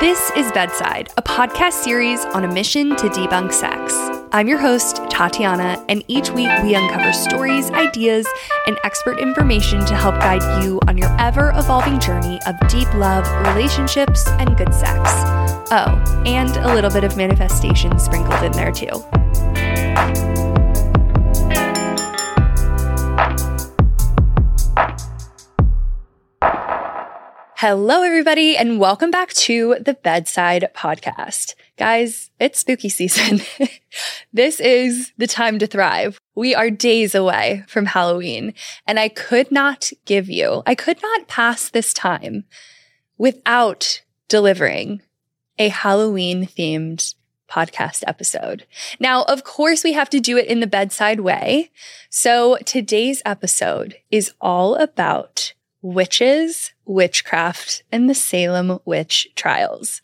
This is Bedside, a podcast series on a mission to debunk sex. I'm your host, Tatiana, and each week we uncover stories, ideas, and expert information to help guide you on your ever evolving journey of deep love, relationships, and good sex. Oh, and a little bit of manifestation sprinkled in there too. Hello, everybody, and welcome back to the Bedside Podcast. Guys, it's spooky season. this is the time to thrive. We are days away from Halloween, and I could not give you, I could not pass this time without delivering a Halloween themed podcast episode. Now, of course, we have to do it in the bedside way. So today's episode is all about witches, witchcraft, and the Salem witch trials.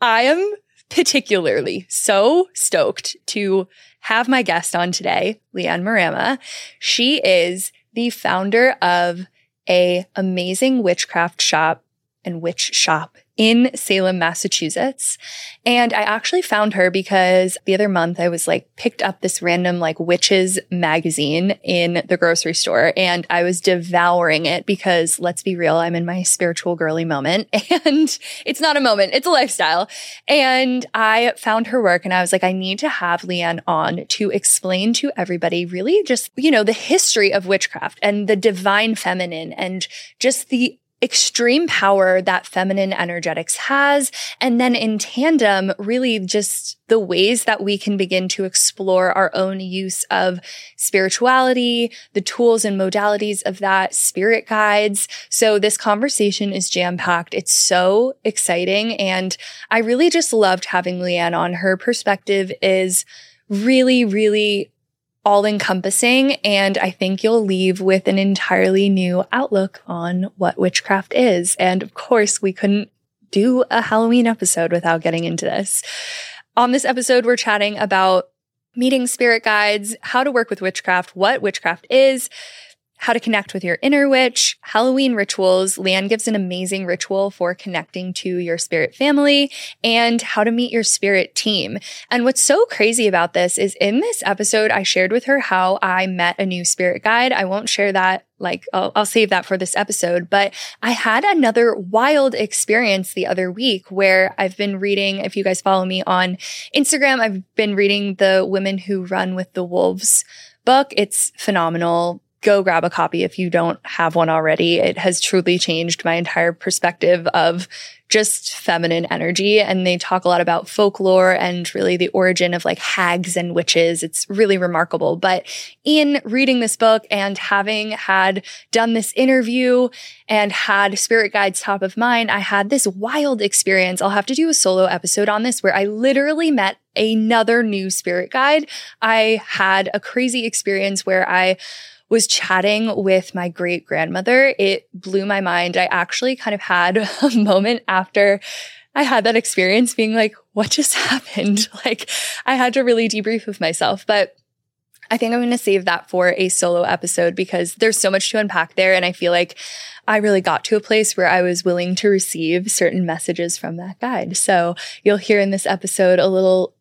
I am particularly so stoked to have my guest on today, Leanne Marama. She is the founder of a amazing witchcraft shop and witch shop in Salem, Massachusetts. And I actually found her because the other month I was like picked up this random like witches magazine in the grocery store and I was devouring it because let's be real, I'm in my spiritual girly moment and it's not a moment, it's a lifestyle. And I found her work and I was like, I need to have Leanne on to explain to everybody really just, you know, the history of witchcraft and the divine feminine and just the extreme power that feminine energetics has. And then in tandem, really just the ways that we can begin to explore our own use of spirituality, the tools and modalities of that, spirit guides. So this conversation is jam packed. It's so exciting. And I really just loved having Leanne on. Her perspective is really, really all encompassing. And I think you'll leave with an entirely new outlook on what witchcraft is. And of course, we couldn't do a Halloween episode without getting into this. On this episode, we're chatting about meeting spirit guides, how to work with witchcraft, what witchcraft is, how to connect with your inner witch, Halloween rituals. Leanne gives an amazing ritual for connecting to your spirit family and how to meet your spirit team. And what's so crazy about this is in this episode, I shared with her how I met a new spirit guide. I won't share that like I'll, I'll, save that for this episode. But I had another wild experience the other week where I've been reading, if you guys follow me on Instagram, I've been reading the Women Who Run with the Wolves book. It's phenomenal go grab a copy if you don't have one already. It has truly changed my entire perspective of just feminine energy. And they talk a lot about folklore and really the origin of like hags and witches. It's really remarkable. But in reading this book and having had done this interview and had spirit guides top of mind, I had this wild experience. I'll have to do a solo episode on this where I literally met another new spirit guide. I had a crazy experience where I was chatting with my great grandmother, it blew my mind. I actually kind of had a moment after I had that experience being like, what just happened? Like I had to really debrief with myself, but I think I'm going to save that for a solo episode because there's so much to unpack there. And I feel like I really got to a place where I was willing to receive certain messages from that guide. So you'll hear in this episode a little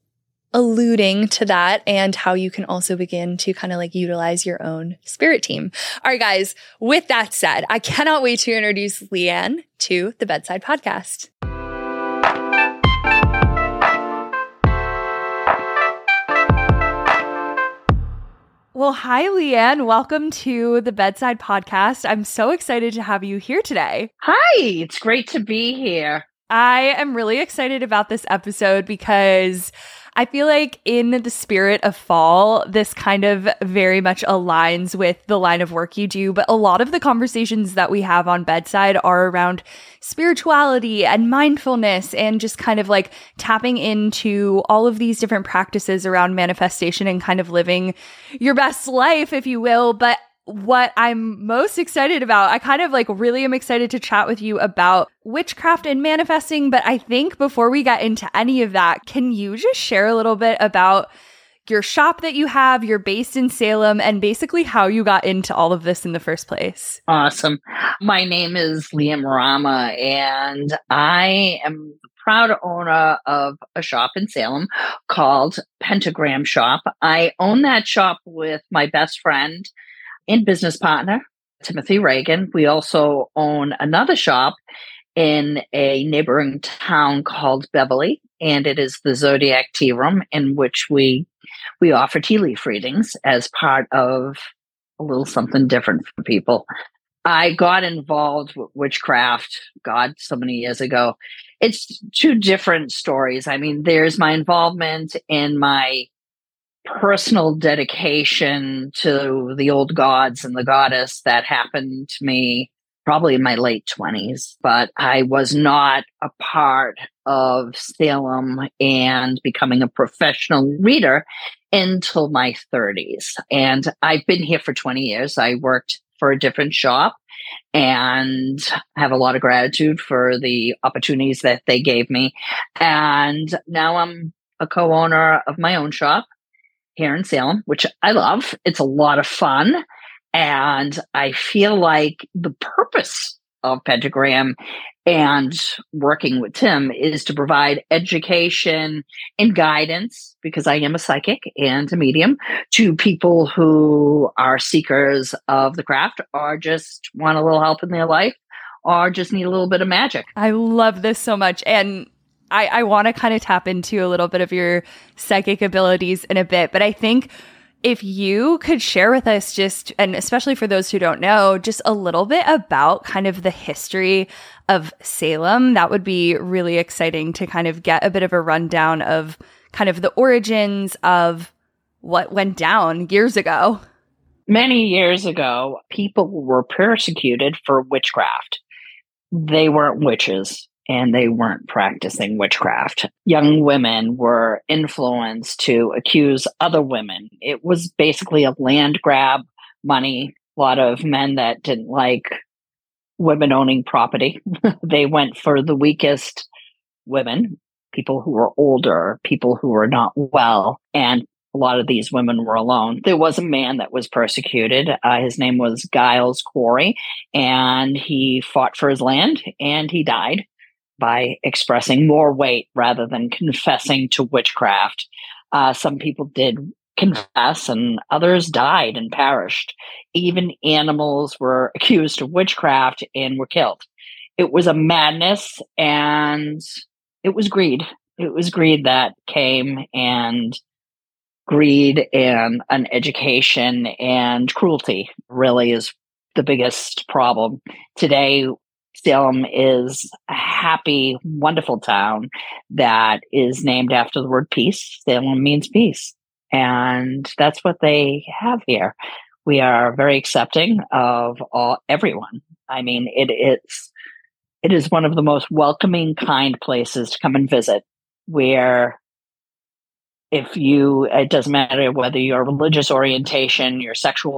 alluding to that and how you can also begin to kind of like utilize your own spirit team. All right, guys, with that said, I cannot wait to introduce Leanne to the Bedside Podcast. Well, hi, Leanne. Welcome to the Bedside Podcast. I'm so excited to have you here today. Hi, it's great to be here. I am really excited about this episode because I feel like in the spirit of fall, this kind of very much aligns with the line of work you do. But a lot of the conversations that we have on bedside are around spirituality and mindfulness and just kind of like tapping into all of these different practices around manifestation and kind of living your best life, if you will. But what I'm most excited about. I kind of like really am excited to chat with you about witchcraft and manifesting. But I think before we get into any of that, can you just share a little bit about your shop that you have? You're based in Salem and basically how you got into all of this in the first place. Awesome. My name is Leanne Marama, and I am proud owner of a shop in Salem called Pentagram Shop. I own that shop with my best friend and business partner, Timothy Reagan. We also own another shop in a neighboring town called Beverly, and it is the Zodiac Tea Room, in which we we offer tea leaf readings as part of a little something different for people. I got involved with witchcraft, God, so many years ago. It's two different stories. I mean, there's my involvement in my personal dedication to the old gods and the goddess that happened to me probably in my late 20s, but I was not a part of Salem and becoming a professional reader until my 30s. And I've been here for 20 years. I worked for a different shop and have a lot of gratitude for the opportunities that they gave me. And now I'm a co owner of my own shop here in Salem, which I love. It's a lot of fun. And I feel like the purpose of Pentagram and working with Tim is to provide education and guidance because I am a psychic and a medium to people who are seekers of the craft or just want a little help in their life or just need a little bit of magic. I love this so much. And I, I want to kind of tap into a little bit of your psychic abilities in a bit, but I think if you could share with us just, and especially for those who don't know, just a little bit about kind of the history of Salem, that would be really exciting to kind of get a bit of a rundown of kind of the origins of what went down years ago. Many years ago, people were persecuted for witchcraft. They weren't witches and they weren't practicing witchcraft. Young women were influenced to accuse other women. It was basically a land grab, money. A lot of men that didn't like women owning property, they went for the weakest women, people who were older, people who were not well, and a lot of these women were alone. There was a man that was persecuted. Uh, his name was Giles Corey, and he fought for his land and he died by expressing more weight rather than confessing to witchcraft. Uh, some people did confess and others died and perished. Even animals were accused of witchcraft and were killed. It was a madness and it was greed. It was greed that came and greed and an education and cruelty really is the biggest problem. Today, Salem is a happy, wonderful town that is named after the word peace. Salem means peace. And that's what they have here. We are very accepting of all everyone. I mean, it is it is one of the most welcoming, kind places to come and visit where if you it doesn't matter whether your religious orientation, your sexual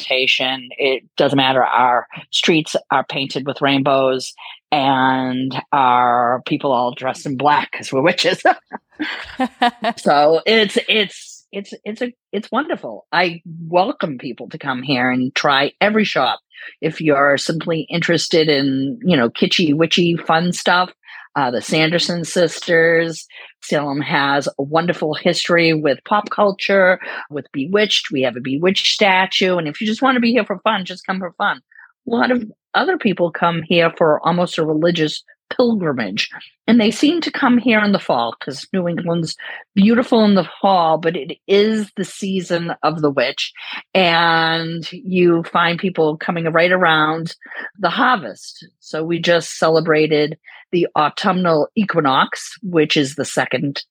orientation, it doesn't matter. Our streets are painted with rainbows and our people all dressed in black because we're witches. so it's, it's, it's, it's a, it's wonderful. I welcome people to come here and try every shop. If you're simply interested in, you know, kitschy, witchy, fun stuff, uh, the Sanderson sisters. Salem has a wonderful history with pop culture, with Bewitched. We have a Bewitched statue. And if you just want to be here for fun, just come for fun. A lot of other people come here for almost a religious pilgrimage. And they seem to come here in the fall because New England's beautiful in the fall, but it is the season of the witch. And you find people coming right around the harvest. So we just celebrated the autumnal equinox, which is the second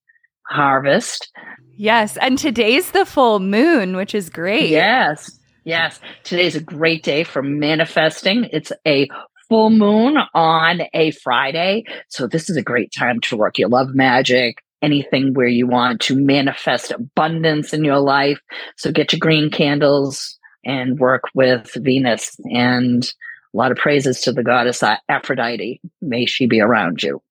harvest. Yes. And today's the full moon, which is great. Yes. Yes. Today's a great day for manifesting. It's a full moon on a Friday. So this is a great time to work your love magic, anything where you want to manifest abundance in your life. So get your green candles and work with Venus and a lot of praises to the goddess uh, Aphrodite. May she be around you.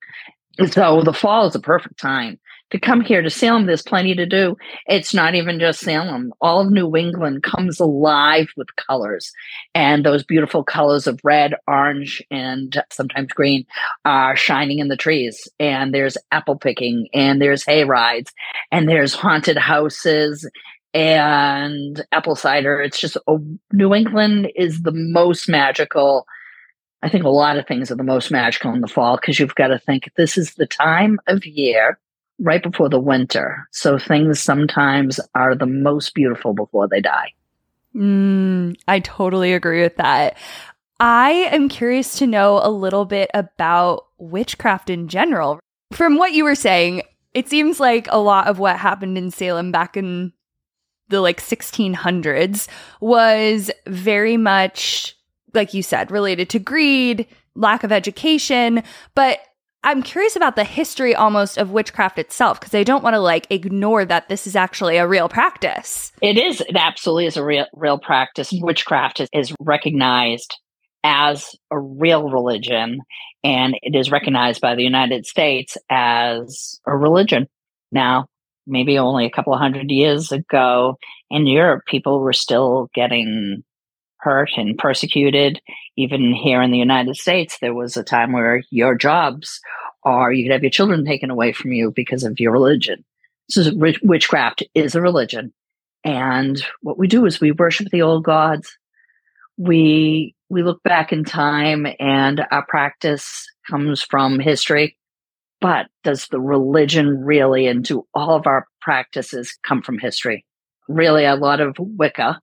So the fall is a perfect time to come here to Salem. There's plenty to do. It's not even just Salem. All of New England comes alive with colors. And those beautiful colors of red, orange, and sometimes green are shining in the trees. And there's apple picking, and there's hay rides, and there's haunted houses and apple cider. It's just oh, New England is the most magical. I think a lot of things are the most magical in the fall because you've got to think this is the time of year right before the winter. So things sometimes are the most beautiful before they die. Mm, I totally agree with that. I am curious to know a little bit about witchcraft in general. From what you were saying, it seems like a lot of what happened in Salem back in the like 1600s was very much like you said related to greed lack of education but i'm curious about the history almost of witchcraft itself because i don't want to like ignore that this is actually a real practice. It is it absolutely is a real real practice. Witchcraft is, is recognized as a real religion and it is recognized by the united states as a religion. Now maybe only a couple of hundred years ago in Europe, people were still getting hurt and persecuted. Even here in the United States, there was a time where your jobs or you could have your children taken away from you because of your religion. So witchcraft is a religion. And what we do is we worship the old gods. We we look back in time and our practice comes from history but does the religion really and do all of our practices come from history? Really, a lot of Wicca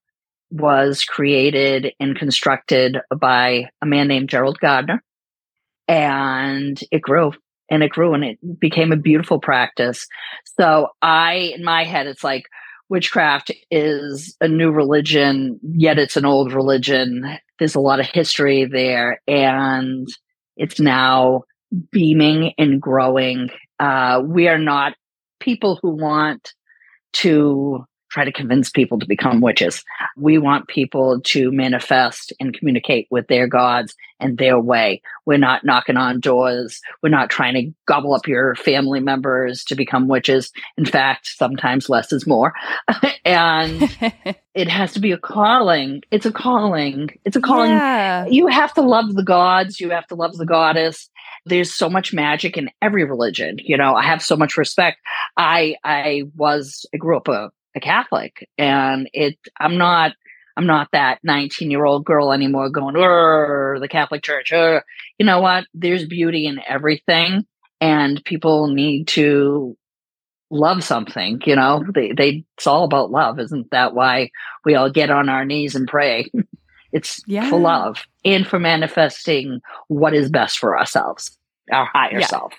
was created and constructed by a man named Gerald Gardner. And it grew and it grew and it became a beautiful practice. So I, in my head, it's like witchcraft is a new religion, yet it's an old religion. There's a lot of history there and it's now beaming and growing. Uh, we are not people who want to try to convince people to become witches. We want people to manifest and communicate with their gods and their way. We're not knocking on doors. We're not trying to gobble up your family members to become witches. In fact, sometimes less is more. and it has to be a calling. It's a calling. It's a calling. Yeah. You have to love the gods. You have to love the goddess there's so much magic in every religion. You know, I have so much respect. I I was I grew up a, a Catholic and it I'm not I'm not that 19 year old girl anymore going, the Catholic Church. Ur. You know what? There's beauty in everything, and people need to love something. You know, they, they it's all about love. Isn't that why we all get on our knees and pray? It's yeah. for love and for manifesting what is best for ourselves, our higher yeah. self.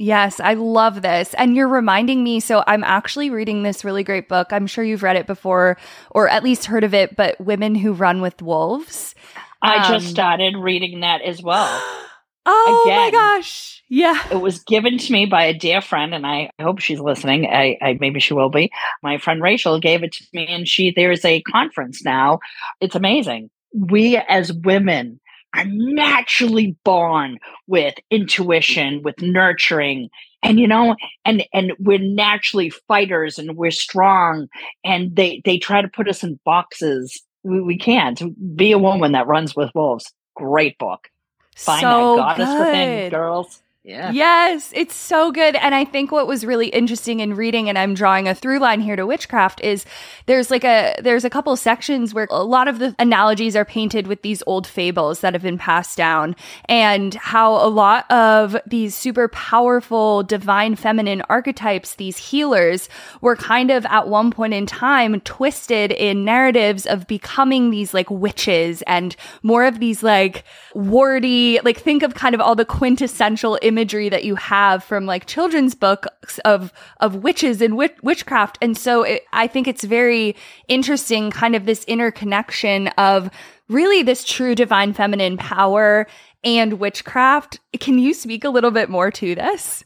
Yes, I love this. And you're reminding me. So, I'm actually reading this really great book. I'm sure you've read it before or at least heard of it, but Women Who Run with Wolves. I um, just started reading that as well. oh Again, my gosh. Yeah. It was given to me by a dear friend, and I hope she's listening. I, I maybe she will be. My friend Rachel gave it to me, and she there's a conference now. It's amazing we as women are naturally born with intuition, with nurturing, and you know, and and we're naturally fighters and we're strong. And they they try to put us in boxes. We, we can't be a woman that runs with wolves. Great book. Find so that goddess good. within, girls. Yeah. Yes, it's so good. And I think what was really interesting in reading, and I'm drawing a through line here to witchcraft, is there's like a there's a couple sections where a lot of the analogies are painted with these old fables that have been passed down, and how a lot of these super powerful divine feminine archetypes, these healers, were kind of at one point in time twisted in narratives of becoming these like witches and more of these like warty, like think of kind of all the quintessential imagery that you have from like children's books of of witches and witch- witchcraft. And so it, i think it's very interesting kind of this interconnection of really this true divine feminine power and witchcraft. Can you speak a little bit more to this?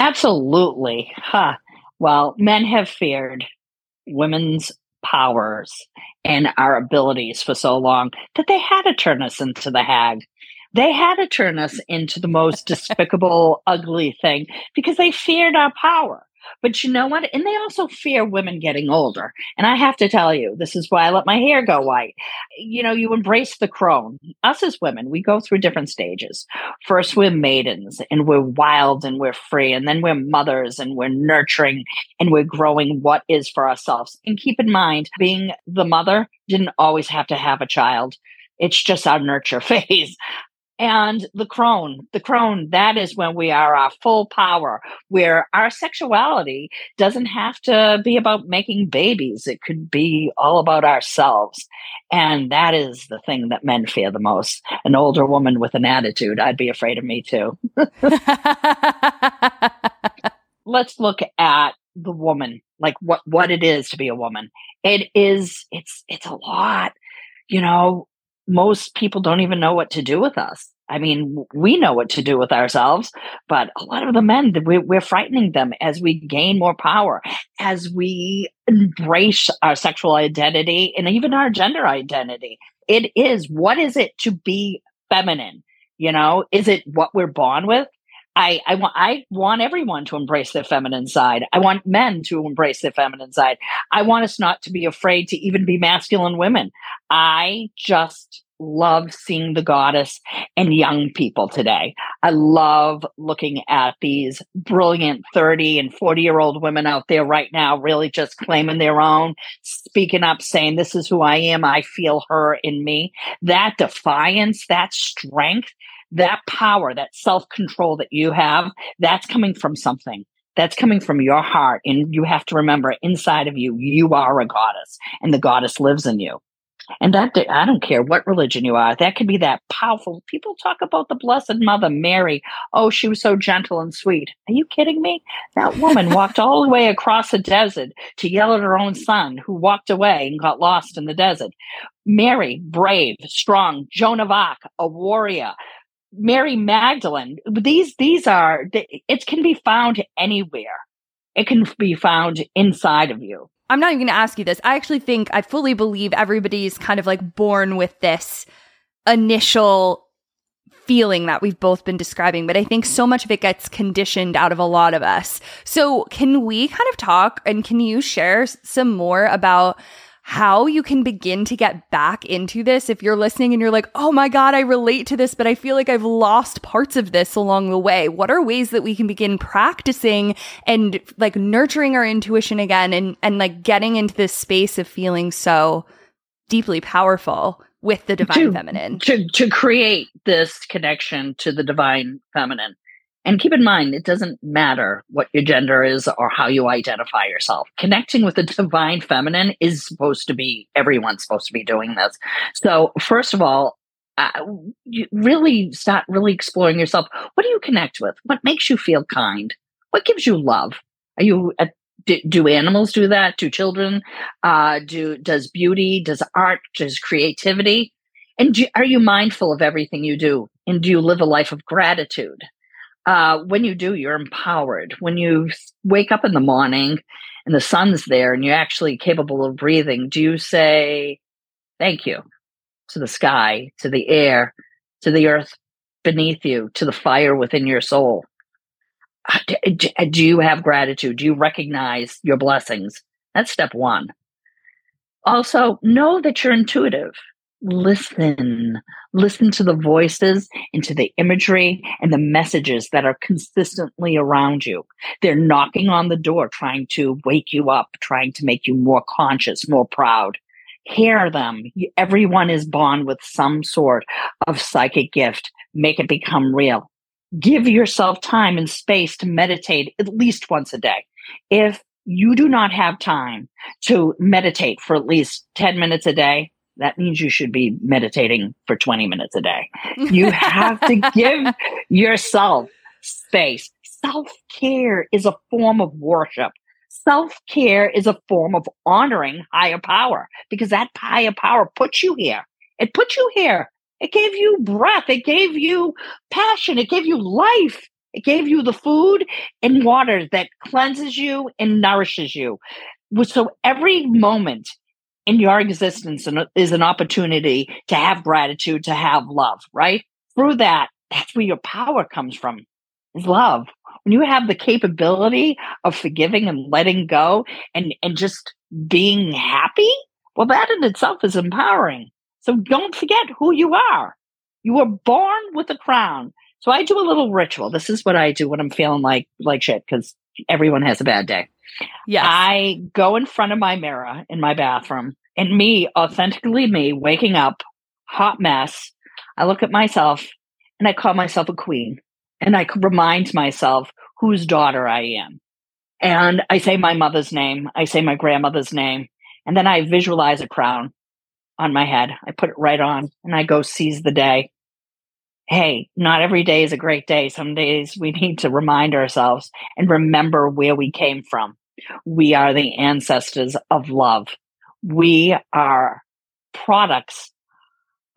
Absolutely. Huh. Well men have feared women's powers and our abilities for so long that they had to turn us into the hag They had to turn us into the most despicable, ugly thing because they feared our power. But you know what? And they also fear women getting older. And I have to tell you, this is why I let my hair go white. You know, you embrace the crone. Us as women, we go through different stages. First, we're maidens and we're wild and we're free. And then we're mothers and we're nurturing and we're growing what is for ourselves. And keep in mind, being the mother didn't always have to have a child. It's just our nurture phase and the crone. The crone that is when we are our full power where our sexuality doesn't have to be about making babies. It could be all about ourselves. And that is the thing that men fear the most. An older woman with an attitude i'd be afraid of me too. Let's look at the woman like what what it is to be a woman. It is it's it's a lot you know most people don't even know what to do with us. I mean, we know what to do with ourselves, but a lot of the men, we're frightening them as we gain more power, as we embrace our sexual identity and even our gender identity. It is what is it to be feminine? You know, is it what we're born with? I, I want I want everyone to embrace their feminine side. I want men to embrace their feminine side. I want us not to be afraid to even be masculine women. I just love seeing the goddess in young people today. I love looking at these brilliant 30 and 40 year old women out there right now, really just claiming their own, speaking up, saying, This is who I am. I feel her in me. That defiance, that strength, that power, that self control that you have, that's coming from something. That's coming from your heart. And you have to remember inside of you, you are a goddess and the goddess lives in you. And that, I don't care what religion you are, that could be that powerful. People talk about the Blessed Mother, Mary. Oh, she was so gentle and sweet. Are you kidding me? That woman walked all the way across the desert to yell at her own son, who walked away and got lost in the desert. Mary, brave, strong, Joan of Arc, a warrior. Mary Magdalene. These, these are, it can be found anywhere. It can be found inside of you. I'm not even going to ask you this. I actually think I fully believe everybody's kind of like born with this initial feeling that we've both been describing, but I think so much of it gets conditioned out of a lot of us. So, can we kind of talk and can you share some more about how you can begin to get back into this if you're listening and you're like, oh my God, I relate to this, but I feel like I've lost parts of this along the way. What are ways that we can begin practicing and like nurturing our intuition again and, and like getting into this space of feeling so deeply powerful with the divine to, feminine? To, to create this connection to the divine feminine. And keep in mind, it doesn't matter what your gender is or how you identify yourself. Connecting with the divine feminine is supposed to be, everyone's supposed to be doing this. So, first of all, uh, really start really exploring yourself. What do you connect with? What makes you feel kind? What gives you love? Are you a, do, do, animals do that? Do children? Uh, do does beauty? Does art? Does creativity? And do, are you mindful of everything you do? And do you live a life of gratitude? Uh, when you do, you're empowered. When you wake up in the morning and the sun's there and you're actually capable of breathing, do you say thank you to the sky, to the air, to the earth beneath you, to the fire within your soul? Uh, do you have gratitude? Do you recognize your blessings? That's step one. Also, know that you're intuitive listen. Listen to the voices and to the imagery and the messages that are consistently around you. They're knocking on the door trying to wake you up trying to make you more conscious more proud. Hear them. Everyone is born with some sort of psychic gift. Make it become real. Give yourself time and space to meditate at least once a day. If you do not have time to meditate for at least 10 minutes a day that means you should be meditating for 20 minutes a day. You have to give yourself space. Self care is a form of worship. Self care is a form of honoring higher power because that higher power puts you here. It put you here. It gave you breath. It gave you passion. It gave you life. It gave you the food and water that cleanses you and nourishes you. So every moment in your existence is an opportunity to have gratitude, to have love, right? through that, that's where your power comes from is love. When you have the capability of forgiving and letting go and, and just being happy, well, that in itself is empowering. So don't forget who you are. You were born with a crown. So I do a little ritual. This is what I do when I'm feeling like like shit because everyone has a bad day. Yeah. I go in front of my mirror in my bathroom and me, authentically me, waking up, hot mess. I look at myself and I call myself a queen and I remind myself whose daughter I am. And I say my mother's name. I say my grandmother's name. And then I visualize a crown on my head. I put it right on and I go seize the day. Hey, not every day is a great day. Some days we need to remind ourselves and remember where we came from. We are the ancestors of love. We are products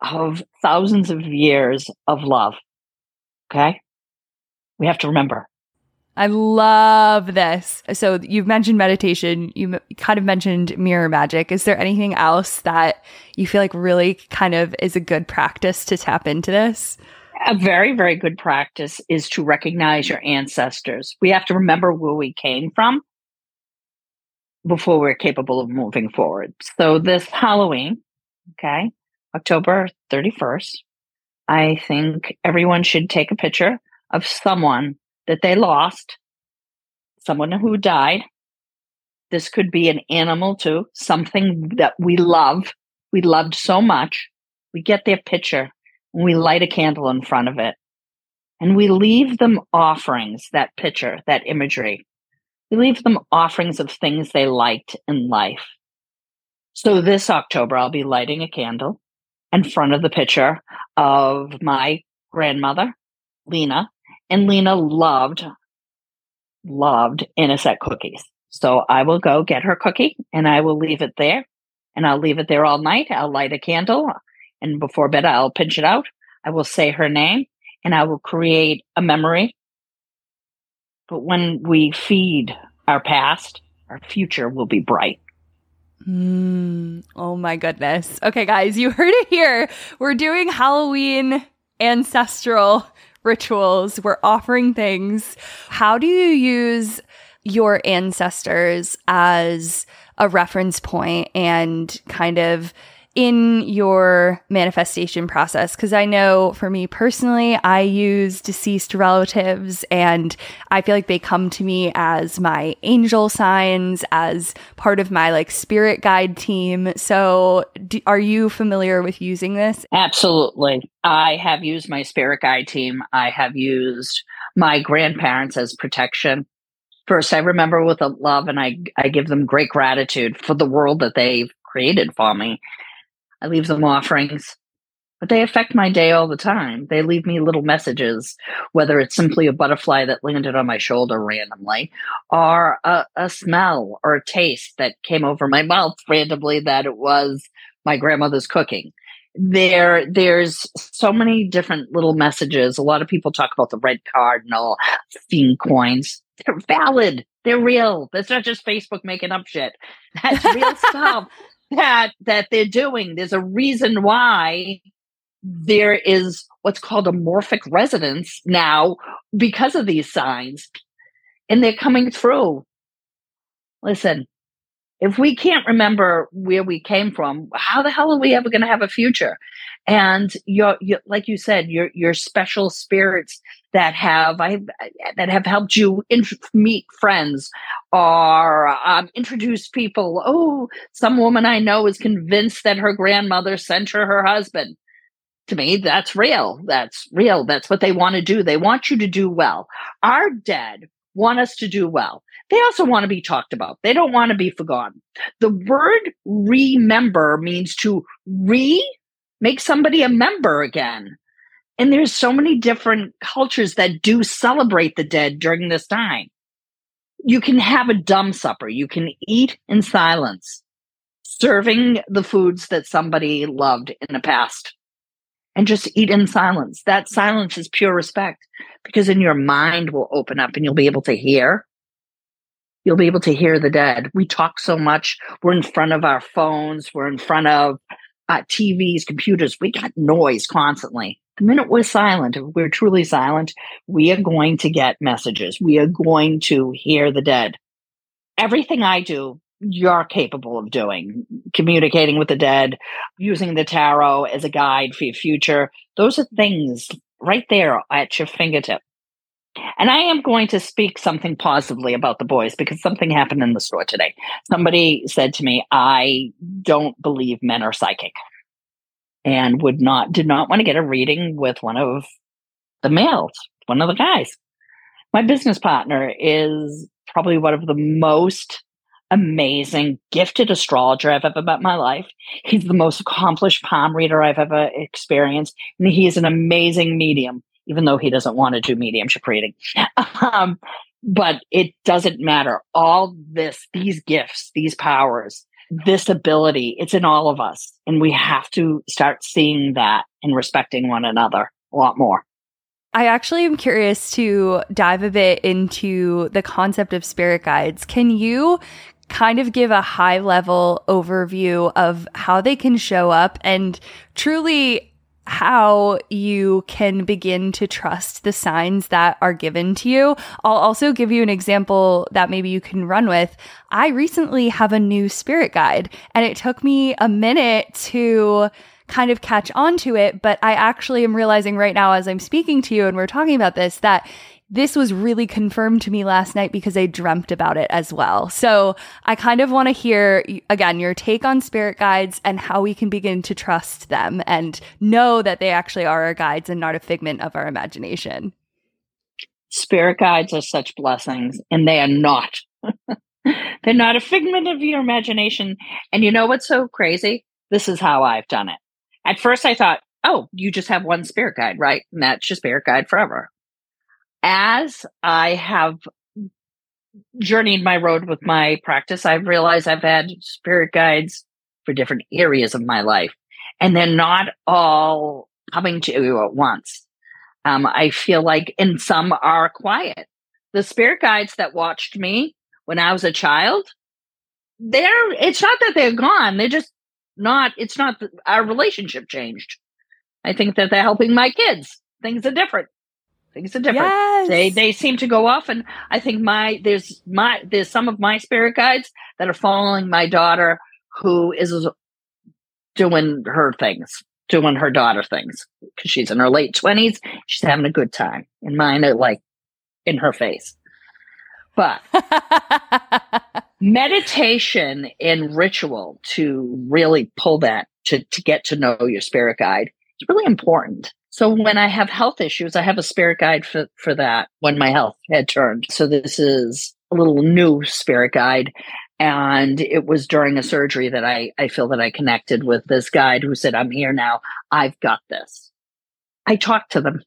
of thousands of years of love. Okay. We have to remember. I love this. So you've mentioned meditation. You kind of mentioned mirror magic. Is there anything else that you feel like really kind of is a good practice to tap into this? A very, very good practice is to recognize your ancestors. We have to remember where we came from before we're capable of moving forward. So this Halloween, okay, October 31st, I think everyone should take a picture of someone that they lost, someone who died. This could be an animal too, something that we love. We loved so much. We get their picture and we light a candle in front of it. And we leave them offerings, that picture, that imagery. We leave them offerings of things they liked in life. So this October, I'll be lighting a candle in front of the picture of my grandmother, Lena, and Lena loved, loved Anisette cookies. So I will go get her cookie and I will leave it there and I'll leave it there all night. I'll light a candle and before bed, I'll pinch it out. I will say her name and I will create a memory. But when we feed our past, our future will be bright. Mm, oh my goodness. Okay, guys, you heard it here. We're doing Halloween ancestral rituals, we're offering things. How do you use your ancestors as a reference point and kind of in your manifestation process? Because I know for me personally, I use deceased relatives and I feel like they come to me as my angel signs, as part of my like spirit guide team. So, do, are you familiar with using this? Absolutely. I have used my spirit guide team, I have used my grandparents as protection. First, I remember with a love and I, I give them great gratitude for the world that they've created for me. I leave them offerings, but they affect my day all the time. They leave me little messages, whether it's simply a butterfly that landed on my shoulder randomly, or a, a smell or a taste that came over my mouth randomly that it was my grandmother's cooking. There there's so many different little messages. A lot of people talk about the red cardinal fiend coins. They're valid. They're real. That's not just facebook making up shit. That's real stuff that that they're doing. There's a reason why there is what's called a morphic resonance now because of these signs. And they're coming through. Listen, if we can't remember where we came from, how the hell are we ever going to have a future? And your, your, like you said, your your special spirits that have I that have helped you meet friends or um, introduce people. Oh, some woman I know is convinced that her grandmother sent her her husband. To me, that's real. That's real. That's what they want to do. They want you to do well. Our dead want us to do well. They also want to be talked about. They don't want to be forgotten. The word remember means to re make somebody a member again. And there's so many different cultures that do celebrate the dead during this time. You can have a dumb supper. You can eat in silence, serving the foods that somebody loved in the past and just eat in silence. That silence is pure respect because then your mind will open up and you'll be able to hear. You'll be able to hear the dead. We talk so much. We're in front of our phones. We're in front of uh, TVs, computers. We got noise constantly. The minute we're silent, if we're truly silent, we are going to get messages. We are going to hear the dead. Everything I do, you're capable of doing. Communicating with the dead, using the tarot as a guide for your future. Those are things right there at your fingertip. And I am going to speak something positively about the boys because something happened in the store today. Somebody said to me, I don't believe men are psychic and would not, did not want to get a reading with one of the males, one of the guys. My business partner is probably one of the most amazing, gifted astrologer I've ever met in my life. He's the most accomplished palm reader I've ever experienced. And he is an amazing medium even though he doesn't want to do mediumship reading. um, but it doesn't matter. All this, these gifts, these powers, this ability, it's in all of us. And we have to start seeing that and respecting one another a lot more. I actually am curious to dive a bit into the concept of spirit guides. Can you kind of give a high level overview of how they can show up and truly how you can begin to trust the signs that are given to you. I'll also give you an example that maybe you can run with. I recently have a new spirit guide and it took me a minute to kind of catch on to it, but I actually am realizing right now as I'm speaking to you and we're talking about this that this was really confirmed to me last night because I dreamt about it as well. So I kind of want to hear, again, your take on spirit guides and how we can begin to trust them and know that they actually are our guides and not a figment of our imagination. Spirit guides are such blessings, and they are not. They're not a figment of your imagination. And you know what's so crazy? This is how I've done it. At first, I thought, oh, you just have one spirit guide, right? And that's your spirit guide forever as I have journeyed my road with my practice, I've realized I've had spirit guides for different areas of my life, and they're not all coming to you at once. Um, I feel like, and some are quiet. The spirit guides that watched me when I was a child, they're, it's not that they're gone. They're just not, it's not, our relationship changed. I think that they're helping my kids. Things are different. Things are different. Yes. They they seem to go off, and I think my there's my there's some of my spirit guides that are following my daughter who is doing her things, doing her daughter things because she's in her late twenties. She's having a good time, and mine are like in her face. But meditation and ritual to really pull that to to get to know your spirit guide is really important. So when I have health issues, I have a spirit guide for, for that when my health had turned. So this is a little new spirit guide. And it was during a surgery that I, I feel that I connected with this guide who said, I'm here now. I've got this. I talked to them.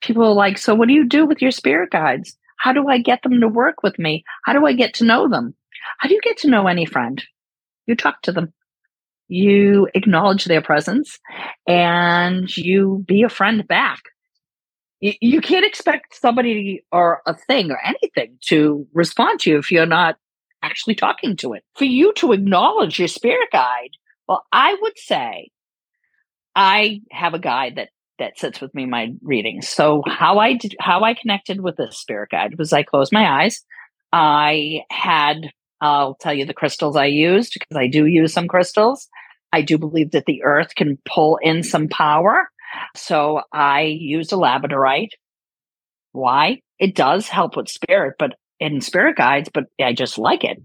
People are like, so what do you do with your spirit guides? How do I get them to work with me? How do I get to know them? How do you get to know any friend? You talk to them you acknowledge their presence and you be a friend back. You, can't expect somebody or a thing or anything to respond to you if you're not actually talking to it. For you to acknowledge your spirit guide, well, I would say I have a guide that that sits with me my readings. So how I did, how I connected with this spirit guide was I closed my eyes. I had I'll tell you the crystals I used because I do use some crystals. I do believe that the earth can pull in some power. So I used a labradorite. Why? It does help with spirit, but in spirit guides, but I just like it.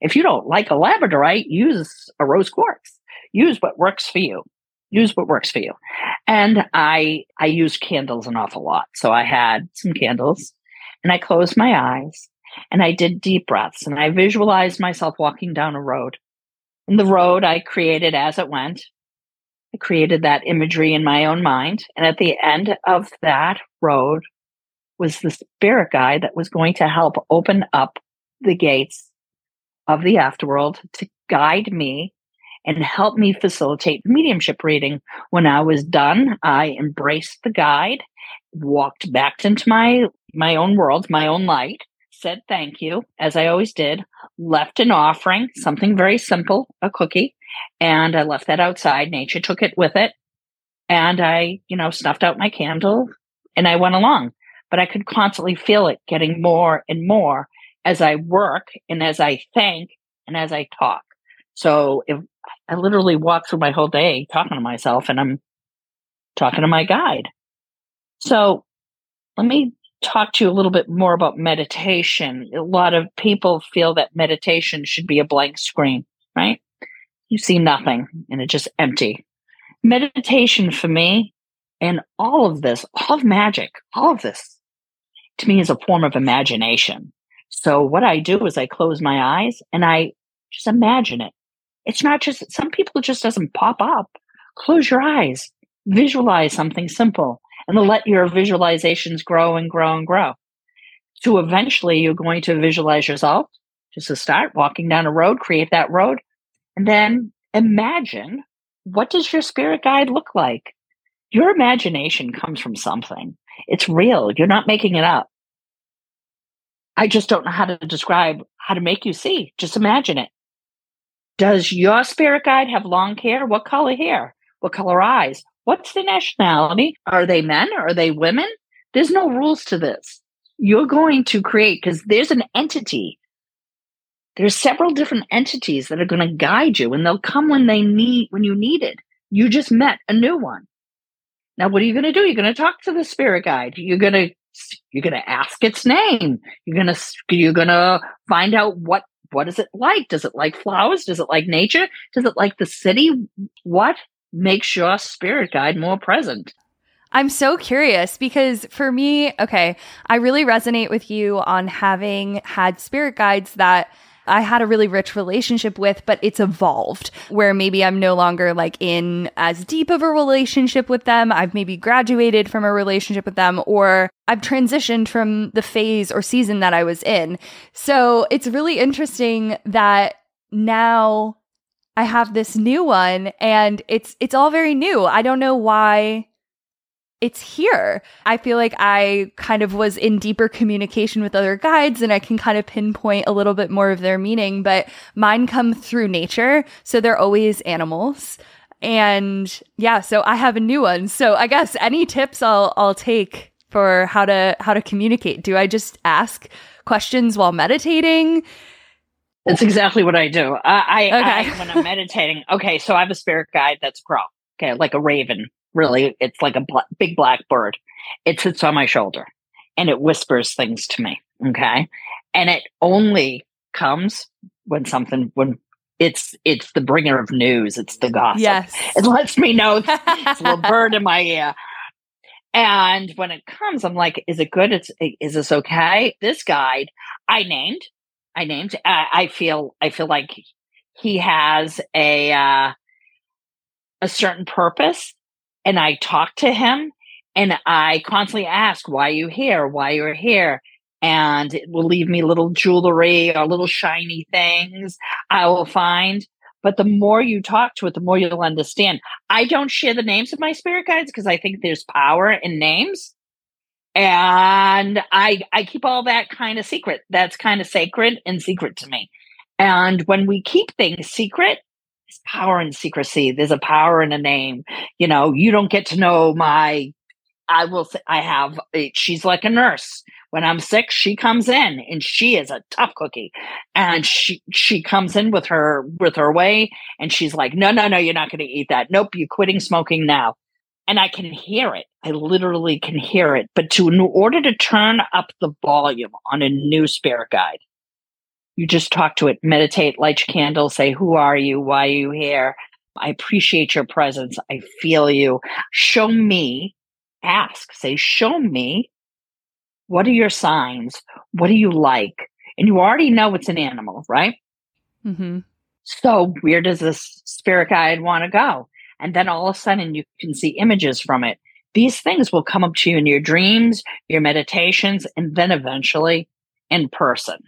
If you don't like a labradorite, use a rose quartz. Use what works for you. Use what works for you. And I I use candles an awful lot. So I had some candles and I closed my eyes and I did deep breaths and I visualized myself walking down a road. And the road I created as it went. I created that imagery in my own mind. And at the end of that road was the spirit guide that was going to help open up the gates of the afterworld to guide me and help me facilitate mediumship reading. When I was done, I embraced the guide, walked back into my my own world, my own light, said thank you, as I always did, left an offering, something very simple, a cookie, and I left that outside. Nature took it with it. And I, you know, snuffed out my candle and I went along. But I could constantly feel it getting more and more as I work and as I think and as I talk. So if I literally walk through my whole day talking to myself and I'm talking to my guide. So let me talk to you a little bit more about meditation. A lot of people feel that meditation should be a blank screen, right? You see nothing and it's just empty. Meditation for me and all of this, all of magic, all of this to me is a form of imagination. So what I do is I close my eyes and I just imagine it. It's not just, some people it just doesn't pop up. Close your eyes, visualize something simple and let your visualizations grow and grow and grow. So eventually you're going to visualize yourself just to start walking down a road, create that road, and then imagine what does your spirit guide look like? Your imagination comes from something. It's real. You're not making it up. I just don't know how to describe how to make you see. Just imagine it. Does your spirit guide have long hair? What color hair? What color eyes? What's the nationality? Are they men? or Are they women? There's no rules to this. You're going to create because there's an entity. There's several different entities that are going to guide you and they'll come when they need, when you need it. You just met a new one. Now, what are you going to do? You're going to talk to the spirit guide. You're going to, you're going to ask its name. You're going to, you're going to find out what, what is it like? Does it like flowers? Does it like nature? Does it like the city? What makes your spirit guide more present. I'm so curious because for me, okay, I really resonate with you on having had spirit guides that I had a really rich relationship with, but it's evolved where maybe I'm no longer like in as deep of a relationship with them. I've maybe graduated from a relationship with them or I've transitioned from the phase or season that I was in. So it's really interesting that now I have this new one and it's it's all very new. I don't know why it's here. I feel like I kind of was in deeper communication with other guides and I can kind of pinpoint a little bit more of their meaning, but mine come through nature, so they're always animals. And yeah, so I have a new one. So I guess any tips I'll I'll take for how to how to communicate. Do I just ask questions while meditating? That's exactly what I do. I, I, okay. I, when I'm meditating, okay, so I have a spirit guide that's crow, okay, like a raven. Really, it's like a bl- big black bird. It sits on my shoulder and it whispers things to me. Okay, and it only comes when something when it's it's the bringer of news. It's the gossip. Yes, it lets me know it's a little bird in my ear. And when it comes, I'm like, is it good? It's is this okay? This guide I named I named. I, I feel I feel like he has a uh, a certain purpose, and I talk to him, and I constantly ask, "Why you here? Why you're here?" And it will leave me little jewelry or little shiny things I will find. But the more you talk to it, the more you'll understand. I don't share the names of my spirit guides because I think there's power in names and I I keep all that kind of secret. That's kind of sacred and secret to me. And when we keep things secret, there's power in secrecy. There's a power in a name. You know, you don't get to know my. I will. Say, I have. She's like a nurse. When I'm sick, she comes in, and she is a tough cookie. And she she comes in with her with her way, and she's like, "No, no, no, you're not going to eat that. Nope, you're quitting smoking now." And I can hear it. I literally can hear it. But to in order to turn up the volume on a new spirit guide, you just talk to it, meditate, light your candle, say, Who are you? Why are you here? I appreciate your presence. I feel you. Show me, ask, say, Show me what are your signs? What do you like? And you already know it's an animal, right? Mm-hmm. So where does this spirit guide want to go? And then all of a sudden you can see images from it. These things will come up to you in your dreams, your meditations, and then eventually in person.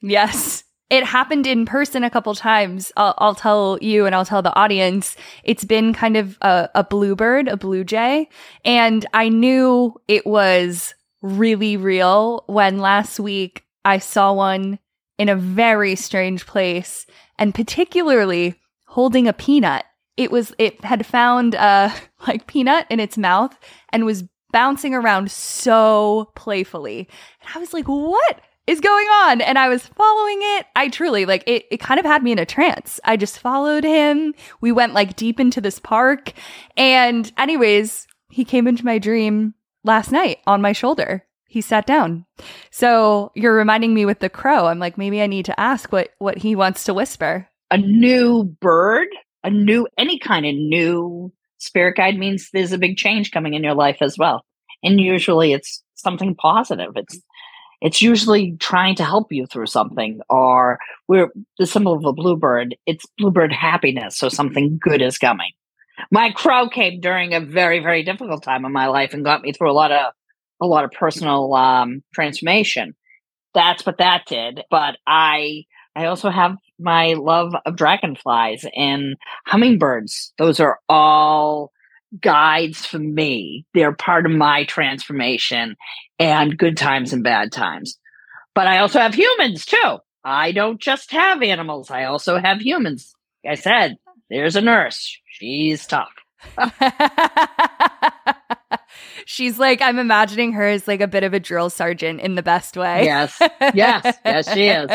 Yes. It happened in person a couple times. I'll, I'll, tell you and I'll tell the audience. It's been kind of a, a bluebird, a blue jay. And I knew it was really real when last week I saw one in a very strange place and particularly holding a peanut it was it had found uh like peanut in its mouth and was bouncing around so playfully. And I was like, what is going on? And I was following it. I truly like it, it kind of had me in a trance. I just followed him. We went like deep into this park. And anyways, he came into my dream last night on my shoulder. He sat down. So you're reminding me with the crow. I'm like, maybe I need to ask what what he wants to whisper. A new bird, a new any kind of new spirit guide means there's a big change coming in your life as well. And usually it's something positive. It's it's usually trying to help you through something or we're the symbol of a bluebird it's bluebird happiness so something good is coming my crow came during a very very difficult time in my life and got me through a lot of a lot of personal um, transformation that's what that did but i i also have my love of dragonflies and hummingbirds those are all guides for me. They're part of my transformation and good times and bad times. But I also have humans too. I don't just have animals, I also have humans. Like I said, there's a nurse. She's tough. She's like, I'm imagining her as like a bit of a drill sergeant in the best way. Yes. Yes. Yes, she is.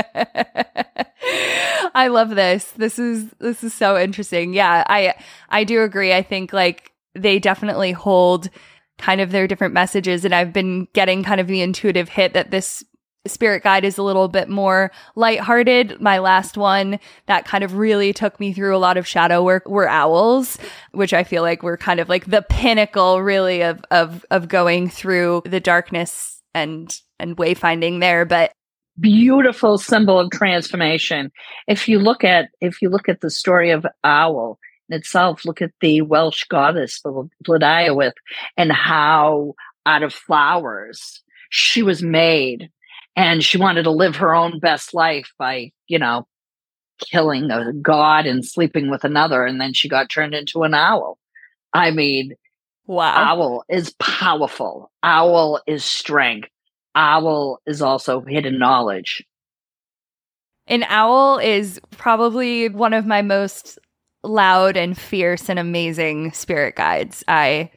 I love this. This is this is so interesting. Yeah, I I do agree. I think like they definitely hold kind of their different messages. And I've been getting kind of the intuitive hit that this spirit guide is a little bit more lighthearted. My last one that kind of really took me through a lot of shadow work were owls, which I feel like were kind of like the pinnacle really of of of going through the darkness and and wayfinding there. But beautiful symbol of transformation. If you look at if you look at the story of owl, in itself. Look at the Welsh goddess Blodeuwedd and how out of flowers she was made. And she wanted to live her own best life by, you know, killing a god and sleeping with another. And then she got turned into an owl. I mean, wow. Owl is powerful. Owl is strength. Owl is also hidden knowledge. An owl is probably one of my most loud and fierce and amazing spirit guides. I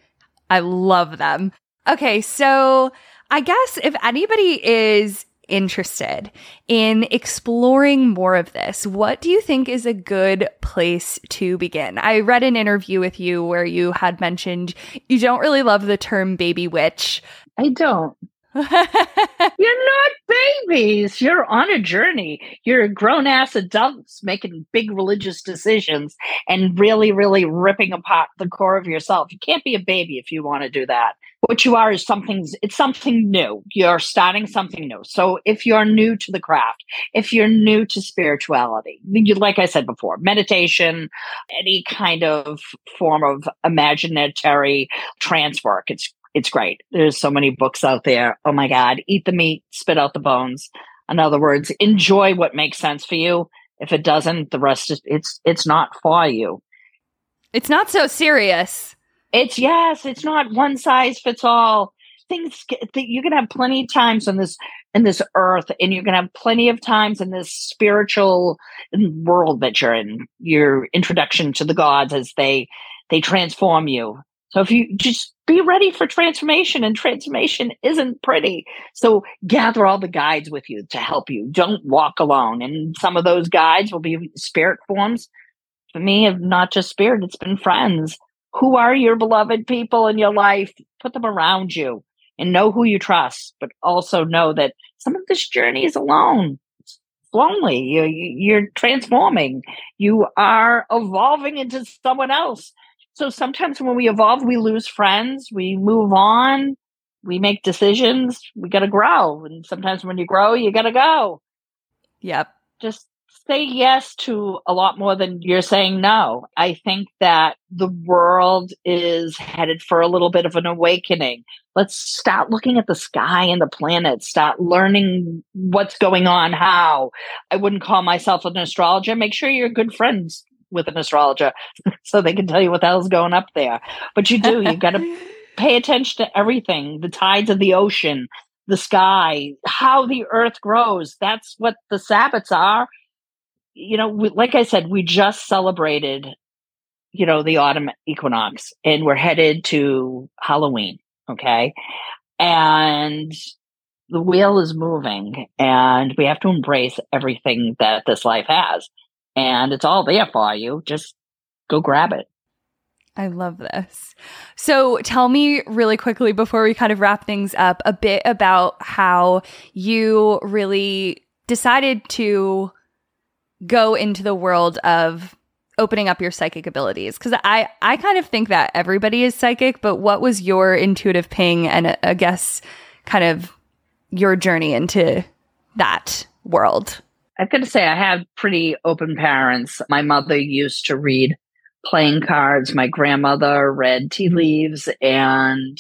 I love them. Okay, so I guess if anybody is interested in exploring more of this, what do you think is a good place to begin? I read an interview with you where you had mentioned you don't really love the term baby witch. I don't. You're not babies. You're on a journey. You're grown ass adults making big religious decisions and really, really ripping apart the core of yourself. You can't be a baby if you want to do that. What you are is something, it's something new. You're starting something new. So if you're new to the craft, if you're new to spirituality, you, like I said before, meditation, any kind of form of imaginary trance work, it's it's great. There's so many books out there. Oh my God, eat the meat, spit out the bones. In other words, enjoy what makes sense for you. If it doesn't, the rest is it's it's not for you. It's not so serious. It's yes, it's not one size fits all. Things you're gonna have plenty of times on this in this earth, and you're gonna have plenty of times in this spiritual mm, world that you're in. Your introduction to the gods as they they transform you. So if you just be ready for transformation and transformation isn't pretty. So gather all the guides with you to help you. Don't walk alone. And some of those guides will be spirit forms. For me, not just spirit, it's been friends. Who are your beloved people in your life? Put them around you and know who you trust, but also know that some of this journey is alone. It's lonely. You're, you're transforming. You are evolving into someone else so sometimes when we evolve, we lose friends, we move on, we make decisions, we got to grow. And sometimes when you grow, you got to go. Yep. Just say yes to a lot more than you're saying no. I think that the world is headed for a little bit of an awakening. Let's start looking at the sky and the planets, start learning what's going on, how. I wouldn't call myself an astrologer. Make sure you're good friends with an astrologer so they can tell you what the hell's going up there. But you do, you've got to pay attention to everything the tides of the ocean, the sky, how the earth grows. That's what the Sabbats are. You know, we, like I said, we just celebrated, you know, the autumn equinox and we're headed to Halloween. Okay. And the wheel is moving and we have to embrace everything that this life has. And it's all there for you. Just go grab it. I love this. So tell me really quickly before we kind of wrap things up a bit about how you really decided to go into the world of opening up your psychic abilities. Because i i kind of think that everybody is psychic but what was your intuitive ping and uh, i guess kind of your journey into that world? I've got to say i have pretty open parents. My mother used to read playing cards. My grandmother read tea leaves and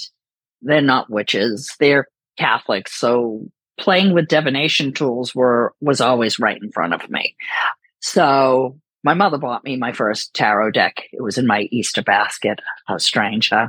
they're not witches. They're catholics so playing with divination tools were was always right in front of me so my mother bought me my first tarot deck. It was in my Easter basket. How strange, huh?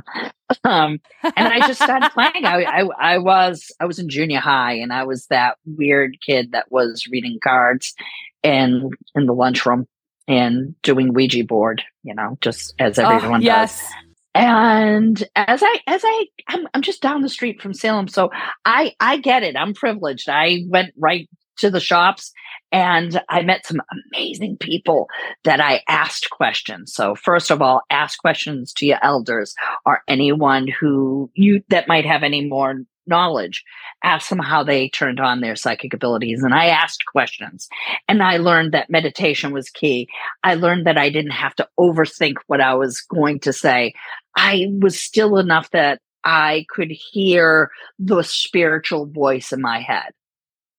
Um, and I just started playing. I, I, I was I was in junior high, and I was that weird kid that was reading cards and in the lunchroom and doing Ouija board. You know, just as ah, everyone oh, yes. does. And as I as I I'm, I'm just down the street from Salem, so I I get it. I'm privileged. I went right to the shops and I met some amazing people that I asked questions. So first of all, ask questions to your elders or anyone who you that might have any more knowledge. asked them how they turned on their psychic abilities. And I asked questions and I learned that meditation was key. I learned that I didn't have to overthink what I was going to say. I was still enough that I could hear the spiritual voice in my head.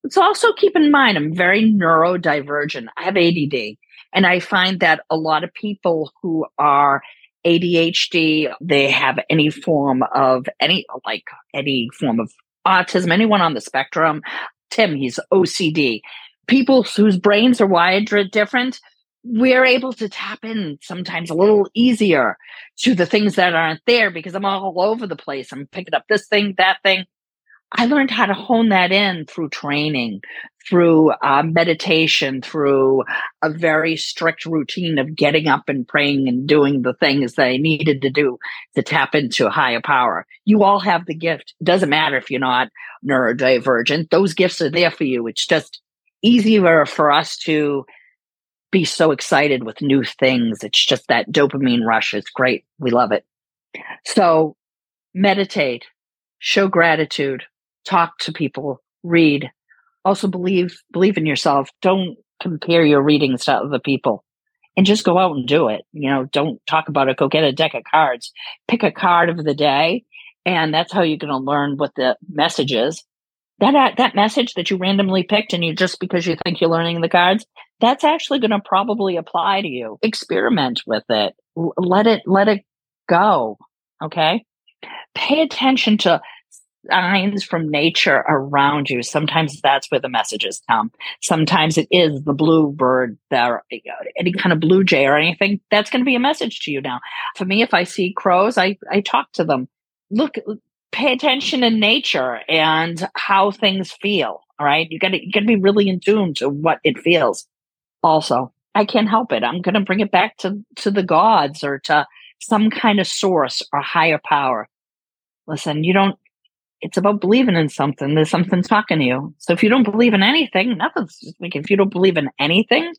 Let's also keep in mind I'm very neurodivergent. I have ADD. And I find that a lot of people who are ADHD, they have any form of any, like any form of autism, anyone on the spectrum. Tim, he's OCD. People whose brains are wired different, we're able to tap in sometimes a little easier to the things that aren't there because I'm all over the place. I'm picking up this thing, that thing. I learned how to hone that in through training, through uh, meditation, through a very strict routine of getting up and praying and doing the things that I needed to do to tap into a higher power. You all have the gift. It doesn't matter if you're not neurodivergent. Those gifts are there for you. It's just easier for us to be so excited with new things. It's just that dopamine rush. It's great. We love it. So meditate, show gratitude, talk to people, read. Also believe believe in yourself. Don't compare your readings to other people. And just go out and do it. You know, don't talk about it. Go get a deck of cards. Pick a card of the day. And that's how you're going to learn what the message is. That, uh, that message that you randomly picked and you just because you think you're learning the cards, that's actually going to probably apply to you. Experiment with it. Let it, let it go. Okay. Pay attention to signs from nature around you. Sometimes that's where the messages come. Sometimes it is the blue bird, there, any kind of blue jay or anything. That's going to be a message to you now. For me, if I see crows, I, I talk to them. Look, pay attention in nature and how things feel. All right. You gotta, you gotta be really in tune to what it feels. Also, I can't help it. I'm going to bring it back to, to the gods or to some kind of source or higher power. Listen, you don't, it's about believing in something. There's something talking to you. So if you don't believe in anything, nothing's like if you don't believe in anything,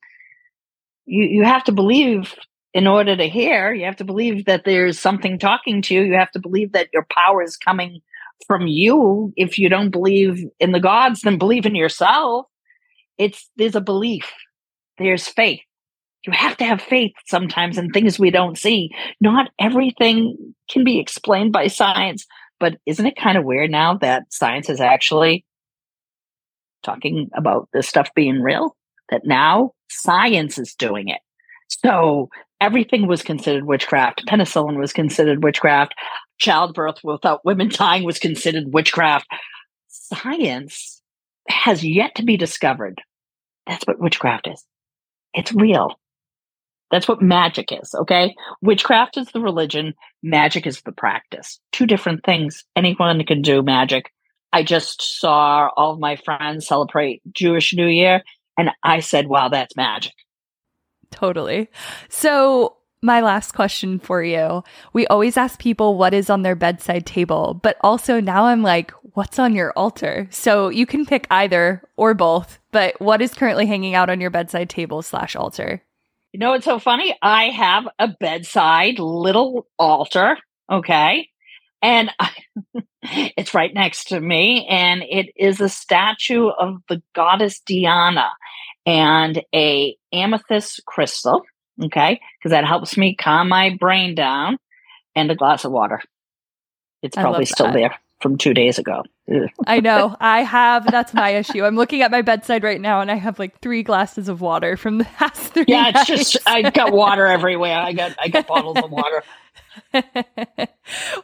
you, you have to believe in order to hear. You have to believe that there's something talking to you. You have to believe that your power is coming from you. If you don't believe in the gods, then believe in yourself. It's there's a belief. There's faith. You have to have faith sometimes in things we don't see. Not everything can be explained by science but isn't it kind of weird now that science is actually talking about this stuff being real? That now science is doing it. So everything was considered witchcraft. Penicillin was considered witchcraft. Childbirth without women dying was considered witchcraft. Science has yet to be discovered. That's what witchcraft is. It's real. That's what magic is, okay? Witchcraft is the religion, magic is the practice. Two different things. Anyone can do magic. I just saw all of my friends celebrate Jewish New Year, and I said, wow, that's magic. Totally. So, my last question for you. We always ask people what is on their bedside table, but also now I'm like, what's on your altar? So you can pick either or both, but what is currently hanging out on your bedside table slash altar? You know, it's so funny. I have a bedside little altar. Okay. And I, it's right next to me. And it is a statue of the goddess Diana and a amethyst crystal Okay. Because that helps me calm my brain down and a glass of water. It's probably still there from two days ago. I know. I have. That's my issue. I'm looking at my bedside right now, and I have like three glasses of water from the past three. Yeah, it's nights. just I got water everywhere. I got I got bottles of water.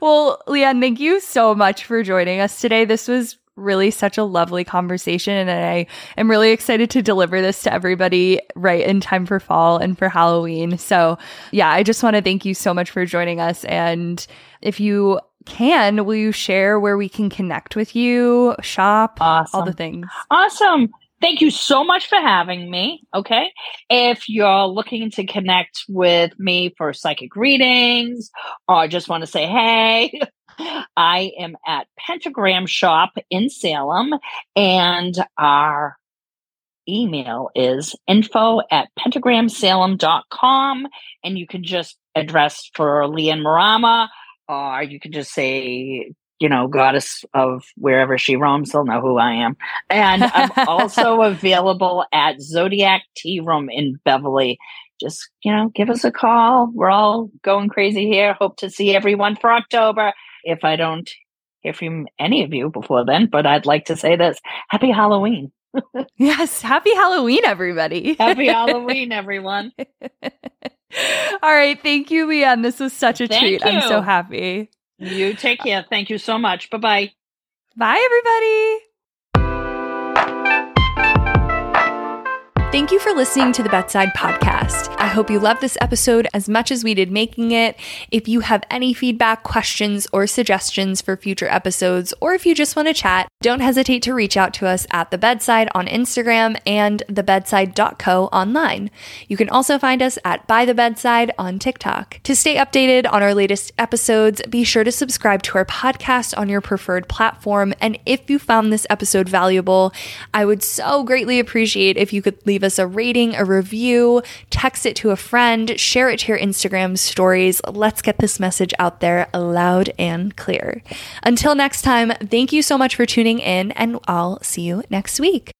well, Leanne, thank you so much for joining us today. This was really such a lovely conversation. And I am really excited to deliver this to everybody right in time for fall and for Halloween. So, yeah, I just want to thank you so much for joining us. And if you can, will you share where we can connect with you, shop, awesome. all the things? Awesome. Thank you so much for having me. Okay. If you're looking to connect with me for psychic readings or just want to say, hey, I am at Pentagram Shop in Salem, and our email is info at pentagramsalem.com. And you can just address for Leanne Marama, or you can just say, you know, goddess of wherever she roams, they'll know who I am. And I'm also available at Zodiac Tea Room in Beverly just you know give us a call we're all going crazy here hope to see everyone for october if I don't hear from any of you before then, but I'd like to say this Happy Halloween. yes, happy Halloween, everybody. happy Halloween, everyone. All right. Thank you, Leanne. This was such a Thank treat. You. I'm so happy. You take care. Thank you so much. Bye bye. Bye, everybody. Thank you for listening to the Bedside Podcast. I hope you loved this episode as much as we did making it. If you have any feedback, questions, or suggestions for future episodes, or if you just want to chat, don't hesitate to reach out to us at The Bedside on Instagram and thebedside.co online. You can also find us at By the Bedside on TikTok. To stay updated on our latest episodes, be sure to subscribe to our podcast on your preferred platform. And if you found this episode valuable, I would so greatly appreciate if you could leave leave us a rating, a review, text it to a friend, share it to your Instagram stories. Let's get this message out there loud and clear. Until next time, thank you so much for tuning in, and I'll see you next week.